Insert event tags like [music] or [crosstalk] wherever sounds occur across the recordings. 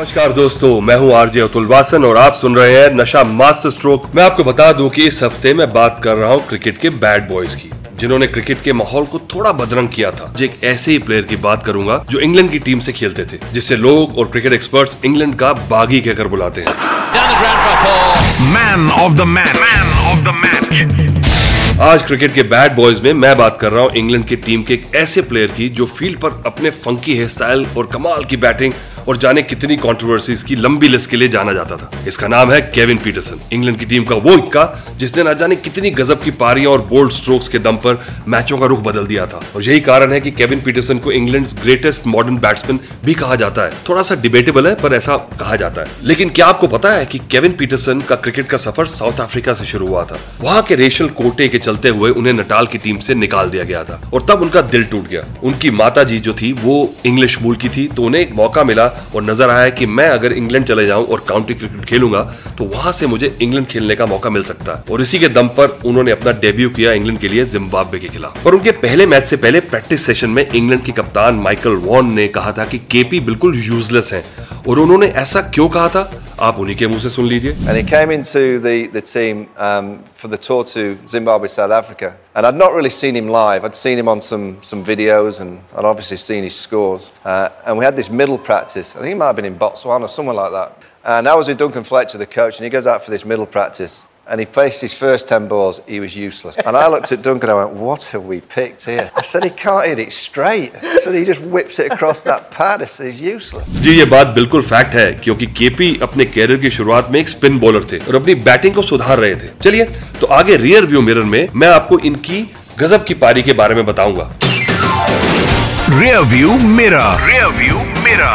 नमस्कार दोस्तों मैं हूँ आरजे अतुल वासन और आप सुन रहे हैं नशा मास्टर स्ट्रोक। मैं आपको बता दूँ कि इस हफ़्ते मैं बात कर रहा हूँ क्रिकेट के बैड बॉयज़ की जिन्होंने क्रिकेट के माहौल को थोड़ा बदरंग किया था। जो एक ऐसे ही प्लेयर की बात करूँगा जो इंग्लैंड की टीम से खेलते थे जिसे लोग और क्रिकेट एक्सपर्ट्स इंग्लैंड का बागी कहकर बुलाते हैं। Man of the match man of the match आज क्रिकेट के बैड बॉयज़ में मैं बात कर रहा हूँ इंग्लैंड की टीम के एक ऐसे प्लेयर की जो फ़ील्ड पर अपने फंकी हेयर स्टाइल और कमाल की बैटिंग और जाने कितनी कंट्रोवर्सीज की लंबी लिस्ट के लिए जाना जाता था। इसका नाम है केविन पीटरसन इंग्लैंड की टीम का वो इक्का जिसने ना जाने कितनी गजब की पारियाँ और बोल्ड स्ट्रोक्स के दम पर मैचों का रुख बदल दिया था। और यही कारण है कि केविन पीटरसन को इंग्लैंड ग्रेटेस्ट मॉडर्न बैट्समैन भी कहा जाता है। थोड़ा सा डिबेटेबल है, पर ऐसा कहा जाता है। लेकिन क्या आपको पता है कि केविन पीटरसन का क्रिकेट का सफ़र साउथ अफ्रीका से शुरू हुआ था? वहाँ के रेशल कोटे के चलते हुए उन्हें नटाल की टीम से निकाल दिया गया था। और तब उनका दिल टूट गया। उनकी माता जी जो थी, वो इंग्लिश मूल की थी तो उन्हें एक मौका मिला और नज़र आया कि मैं अगर इंग्लैंड चले जाऊँ और काउंटी क्रिकेट खेलूँगा तो वहाँ से मुझे इंग्लैंड खेलने का मौका मिल सकता है। और इसी के दम पर उन्होंने अपना डेब्यू किया इंग्लैंड के लिए जिम्बाब्वे के खिलाफ। और उनके पहले मैच से पहले प्रैक्टिस सेशन में इंग्लैंड के कप्तान माइकल वॉन ने कहा था कि केपी बिल्कुल यूजलेस हैं। और उन्होंने ऐसा क्यों कहा था? आप उन्हीं के मुंह से सुन लीजिए And he came into the, the team um, for the tour to Zimbabwe, South Africa. And I'd not really seen him live. I'd seen him on some, some videos and I'd obviously seen his scores. Uh, and we had this middle practice. I think he might have been in Botswana, somewhere like that. And I was with Duncan Fletcher, the coach, and he goes out for this middle practice. And he placed his first 10 balls, he was useless. And I looked at Duncan and I went, What have we picked here? I said, He can't hit it straight. I said, He just whips it across that pad. I said, He's useless. जी ये बात बिल्कुल fact है क्योंकि KP अपने career की शुरुआत में एक स्पिन बॉलर थे और अपनी बैटिंग को सुधार रहे थे चलिए तो आगे रियर व्यू मिरर में मैं आपको इनकी गजब की पारी के बारे में बताऊँगा रियर व्यू मेरा रियर व्यू मेरा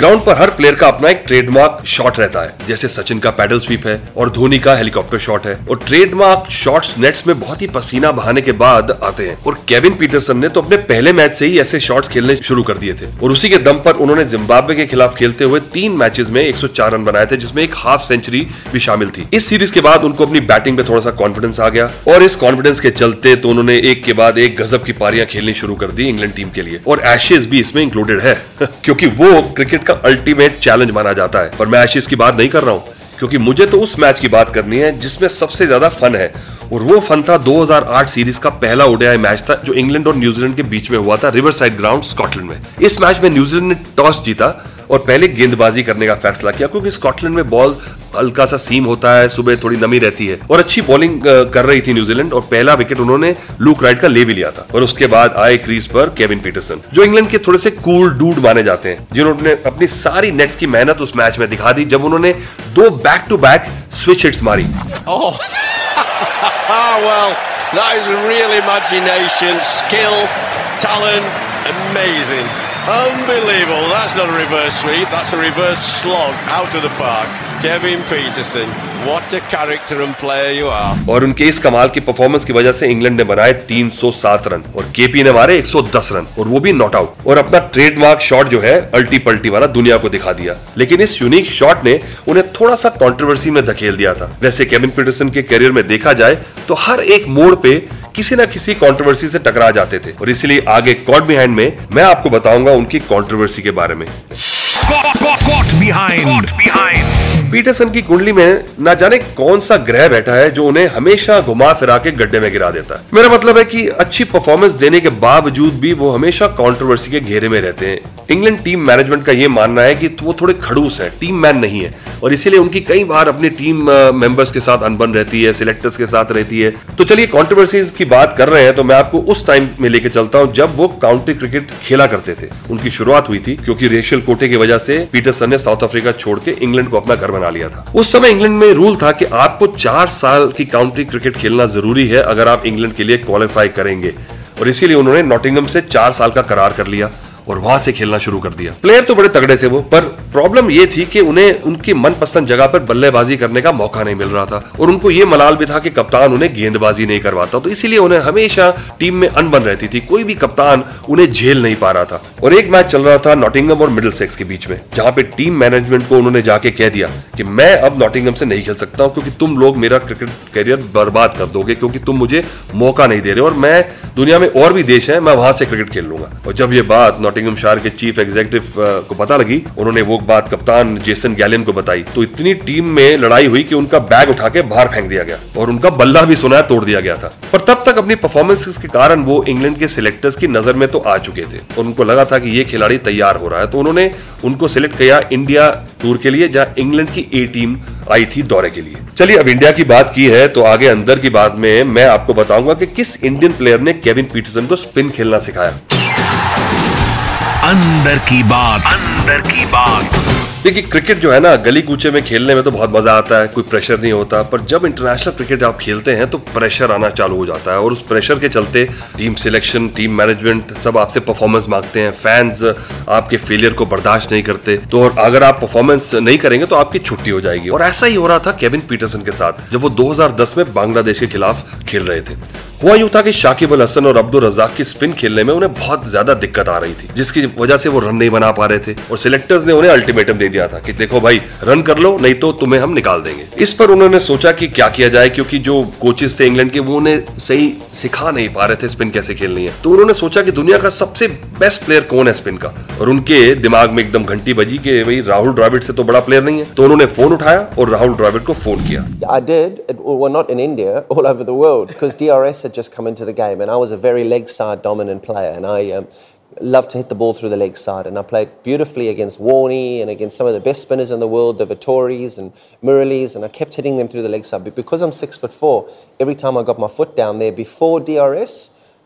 ग्राउंड पर हर प्लेयर का अपना एक ट्रेडमार्क शॉट रहता है। जैसे सचिन का पैडल स्वीप है और धोनी का हेलीकॉप्टर शॉट है। और ट्रेडमार्क शॉट्स नेट्स में बहुत ही पसीना बहाने के बाद आते हैं। और केविन पीटरसन ने तो अपने पहले मैच से ही ऐसे शॉट्स खेलने शुरू कर दिए थे। और उसी के दम पर उन्होंने जिम्बाब्वे के खिलाफ खेलते हुए तीन मैचेस में 104 रन बनाए थे, जिसमें एक हाफ़ सेंचुरी भी शामिल थी। इस सीरीज़ के बाद उनको अपनी बैटिंग में थोड़ा सा कॉन्फिडेंस आ गया। और इस कॉन्फिडेंस के चलते तो उन्होंने एक के बाद एक गजब की पारियाँ खेलनी शुरू कर दी इंग्लैंड टीम के लिए। और एशेज भी इसमें इंक्लूडेड है, [laughs] क्योंकि वो क्रिकेट का अल्टीमेट चैलेंज माना जाता है। पर मैं आशीष की बात नहीं कर रहा हूँ, क्योंकि मुझे तो उस मैच की बात करनी है जिसमें सबसे ज़्यादा फन है। और वो फन था 2008 सीरीज़ का पहला ओडीआई मैच था, जो इंग्लैंड और न्यूजीलैंड के बीच में हुआ था रिवर साइड ग्राउंड स्कॉटलैंड में। इस मैच में न्यूजीलैंड ने टॉस जीता और पहले गेंदबाजी करने का फैसला किया क्योंकि स्कॉटलैंड में बॉल हल्का सा सीम होता है सुबह थोड़ी नमी रहती है। और अच्छी बॉलिंग कर रही थी न्यूजीलैंड और पहला विकेट उन्होंने लूक राइट का ले भी लिया था। और उसके बाद आए क्रीज पर केविन पीटरसन जो इंग्लैंड के थोड़े से कूल डूड माने जाते हैं जिन्होंने अपनी सारी नेट्स की मेहनत उस मैच में दिखा दी जब उन्होंने दो back to back switch hits मारी। Oh, [laughs] that is real imagination, skill, talent, amazing. Unbelievable. That's not a reverse sweep, that's a reverse slog out of the park. Kevin Peterson, what a character and player you are. और उनके इस कमाल की performance की वजह से England ने बनाए 307 रन और केपी ने मारे 110 रन और वो भी नॉट आउट और अपना ट्रेडमार्क शॉट जो है अल्टी पल्टी वाला दुनिया को दिखा दिया लेकिन इस यूनिक शॉट ने उन्हें थोड़ा सा कंट्रोवर्सी में धकेल दिया था वैसे केविन पीटरसन के करियर में देखा जाए तो हर एक मोड़ पे किसी ना किसी कंट्रोवर्सी से टकरा जाते थे और इसलिए आगे कॉट बिहाइंड में मैं आपको बताऊँगा उनकी कंट्रोवर्सी के बारे में Caught behind. behind. पीटरसन की कुंडली में ना जाने कौन सा ग्रह बैठा है जो उन्हें हमेशा घुमा फिरा के गड्ढे में गिरा देता है। मेरा मतलब है कि अच्छी परफॉर्मेंस देने के बावजूद भी वो हमेशा कंट्रोवर्सी के घेरे में रहते हैं। इंग्लैंड टीम मैनेजमेंट का ये मानना है कि वो थोड़े खड़ूस है टीम मैन नहीं है। और इसीलिए उनकी कई बार अपनी टीम मेंबर्स के साथ अनबन रहती है सिलेक्टर्स के साथ रहती है। तो चलिए कंट्रोवर्सीज की बात कर रहे हैं तो मैं आपको उस टाइम में लेके चलता हूँ जब वो काउंटी क्रिकेट खेला करते थे। उनकी शुरुआत हुई थी, क्योंकि रेशियल कोटे की वजह से पीटरसन ने साउथ अफ्रीका छोड़ के इंग्लैंड को अपना घर बना लिया था। उस समय इंग्लैंड में रूल था कि आपको चार साल की काउंटी क्रिकेट खेलना ज़रूरी है, अगर आप इंग्लैंड के लिए क्वालिफाई करेंगे। और इसीलिए उन्होंने नॉटिंगम से चार साल का करार कर लिया। और वहाँ से खेलना शुरू कर दिया। प्लेयर तो बड़े तगड़े थे वो, पर प्रॉब्लम ये थी कि उन्हें उनकी मनपसंद जगह पर बल्लेबाजी करने का मौका नहीं मिल रहा था और उनको ये मलाल भी था कि कप्तान उन्हें गेंदबाजी नहीं करवाता तो इसीलिए उन्हें हमेशा टीम में अनबन रहती थी। कोई भी कप्तान उन्हें झेल नहीं पा रहा था। और एक मैच चल रहा था नॉटिंगम और मिडिल सेक्स के बीच में, जहाँ पे टीम मैनेजमेंट को उन्होंने जाके कह दिया कि मैं अब नॉटिंगम से नहीं खेल सकता हूँ, क्योंकि तुम लोग मेरा क्रिकेट करियर बर्बाद कर दोगे, क्योंकि तुम मुझे मौका नहीं दे रहे और मैं दुनिया में और भी देश है, मैं वहाँ से क्रिकेट खेल लूँगा। और जब ये बात नॉटिंगम शार के चीफ एग्जीक्यूटिव को पता लगी। उन्होंने वो बात कप्तान जेसन गैलियन को बताई। तो इतनी टीम में लड़ाई हुई कि उनका बैग उठा के बाहर फेंक दिया गया और उनका बल्ला भी सुना तोड़ दिया गया था। पर तब तक अपनी परफॉर्मेंस के कारण वो इंग्लैंड के सिलेक्टर्स की नज़र में तो आ चुके थे और उनको लगा था कि ये खिलाड़ी तैयार हो रहा है। तो उन्होंने उनको सिलेक्ट किया इंडिया टूर के लिए, जहाँ इंग्लैंड की ए टीम आई थी दौरे के लिए। चलिए, अब इंडिया की बात की है तो आगे अंदर की बात में मैं आपको बताऊँगा कि किस इंडियन प्लेयर ने केविन पीटरसन को स्पिन खेलना सिखाया। अंदर की बात। अंदर की बात। देखिए क्रिकेट जो है ना गली कूचे में खेलने में तो बहुत मज़ा आता है कोई प्रेशर नहीं होता पर जब इंटरनेशनल क्रिकेट आप खेलते हैं तो प्रेशर आना चालू हो जाता है। और उस प्रेशर के चलते टीम सिलेक्शन टीम मैनेजमेंट सब आपसे परफॉर्मेंस मांगते हैं। फैंस आपके फेलियर को बर्दाश्त नहीं करते। तो और अगर आप परफॉर्मेंस नहीं करेंगे तो आपकी छुट्टी हो जाएगी। और ऐसा ही हो रहा था केविन पीटरसन के साथ जब वो 2010 में बांग्लादेश के खिलाफ खेल रहे थे। हुआ यूँ था कि शाकिब अल हसन और अब्दुल रजाक की स्पिन खेलने में उन्हें बहुत ज़्यादा दिक्कत आ रही थी, जिसकी वजह से वो रन नहीं बना पा रहे थे और सिलेक्टर्स ने उन्हें अल्टीमेटम दे दिया था कि देखो भाई, रन कर लो, नहीं तो तुम्हें हम निकाल देंगे। इस पर उन्होंने सोचा कि क्या किया जाए, क्योंकि जो कोचेस थे इंग्लैंड के, वो उन्हें सही सिखा नहीं पा रहे थे स्पिन कैसे खेलनी है। तो उन्होंने सोचा कि दुनिया का सबसे बेस्ट प्लेयर कौन है स्पिन का और उनके दिमाग में एकदम घंटी बजी कि भाई राहुल द्राविड से तो बड़ा प्लेयर नहीं है तो उन्होंने फ़ोन उठाया और राहुल द्राविड को फ़ोन किया I did. Well, not in India, all over the world, because DRS had just come into the game, and I was a very leg side dominant player, and I um, loved to hit the ball through the leg side, and I played beautifully against Warney and against some of the best spinners in the world, the Vittoris and Muraleys, and I kept hitting them through the leg side. But because I'm six foot four, every time I got my foot down there before DRS,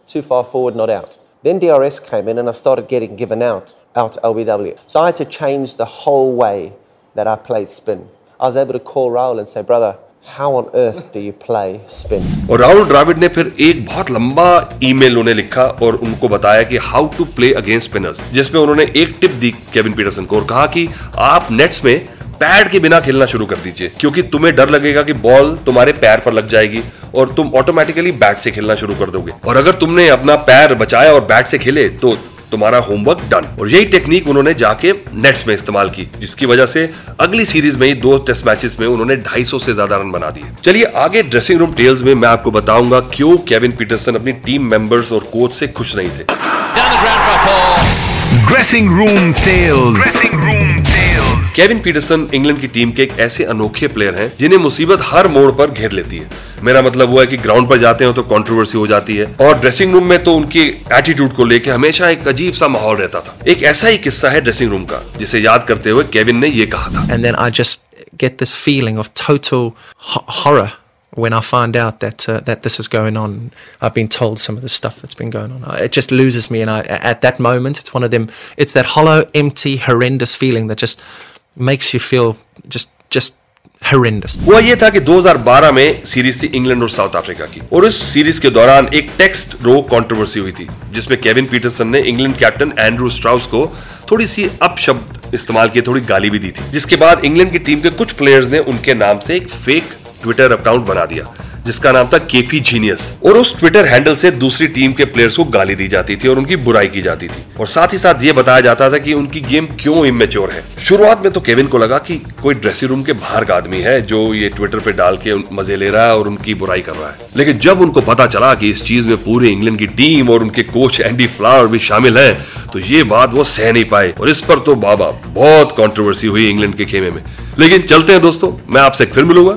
too far forward, not out. Then DRS came in, and I started getting given out out LBW. So I had to change the whole way that I played spin. I was able to call Raul and say, brother. How on earth do you play spin? और राहुल द्राविड ने फिर एक बहुत लंबा email उन्हें लिखा और उनको बताया कि how to play against spinners जिसमें उन्होंने एक टिप दी केविन पीटरसन को और कहा कि आप नेट्स में पैड के बिना खेलना शुरू कर दीजिए क्योंकि तुम्हें डर लगेगा कि बॉल तुम्हारे पैर पर लग जाएगी और तुम ऑटोमेटिकली बैट से खेलना शुरू कर दोगे। और अगर तुमने अपना पैर बचाया और बैट से खेले तो तुम्हारा होमवर्क डन और यही टेक्निक उन्होंने जाके नेट्स में इस्तेमाल की जिसकी वजह से अगली सीरीज़ में ही दो टेस्ट मैचेस में उन्होंने 250 से ज़्यादा रन बना दिए। चलिए आगे ड्रेसिंग रूम टेल्स में मैं आपको बताऊँगा क्यों केविन पीटरसन अपनी टीम मेंबर्स और कोच से खुश नहीं थे। Dressing room tales dressing room Kevin Pietersen England की टीम के एक ऐसे अनोखे प्लेयर हैं जिन्हें मुसीबत हर मोड़ पर घेर लेती है। मेरा मतलब वो है कि ग्राउंड पर जाते हैं तो कंट्रोवर्सी हो जाती है और ड्रेसिंग रूम में तो उनके एटीट्यूड को लेकर हमेशा एक अजीब सा माहौल रहता था। एक ऐसा ही किस्सा है ड्रेसिंग रूम का जिसे याद करते हुए केविन ने ये कहा था। And then I just get this feeling of total horror when i find out that uh, that this is going on. I've been told some of the stuff that's been going on. Uh, it just loses me and i at that moment it's one of them it's that hollow empty horrendous feeling that just makes you feel just just horrendous. हुआ ये था कि 2012 में series थी England और south Africa की। और उस सीरीज़ के दौरान एक टेक्स्ट रो कंट्रोवर्सी हुई थी, जिसमें केविन पीटरसन ने इंग्लैंड कैप्टन एंड्रू स्ट्राउस को थोड़ी सी अपशब्द इस्तेमाल किए, थोड़ी गाली भी दी थी। जिसके बाद इंग्लैंड की टीम के कुछ प्लेयर्स ने उनके नाम से एक फेक ट्विटर अकाउंट बना दिया। जिसका नाम था केपी जीनियस। और उस ट्विटर हैंडल से दूसरी टीम के प्लेयर्स को गाली दी जाती थी और उनकी बुराई की जाती थी। और साथ ही साथ ये बताया जाता था कि उनकी गेम क्यों इमेच्योर है। शुरुआत में तो केविन को लगा कि कोई ड्रेसिंग रूम के बाहर का आदमी है जो ये ट्विटर पे डाल के मज़े ले रहा है और उनकी बुराई कर रहा है। लेकिन जब उनको पता चला कि इस चीज़ में पूरे इंग्लैंड की टीम और उनके कोच एंडी फ्लावर भी शामिल है तो ये बात वो सह नहीं पाए। और इस पर तो बाबा, बहुत कंट्रोवर्सी हुई इंग्लैंड के खेमे में। लेकिन चलते हैं दोस्तों, मैं आपसे फिर मिलूँगा।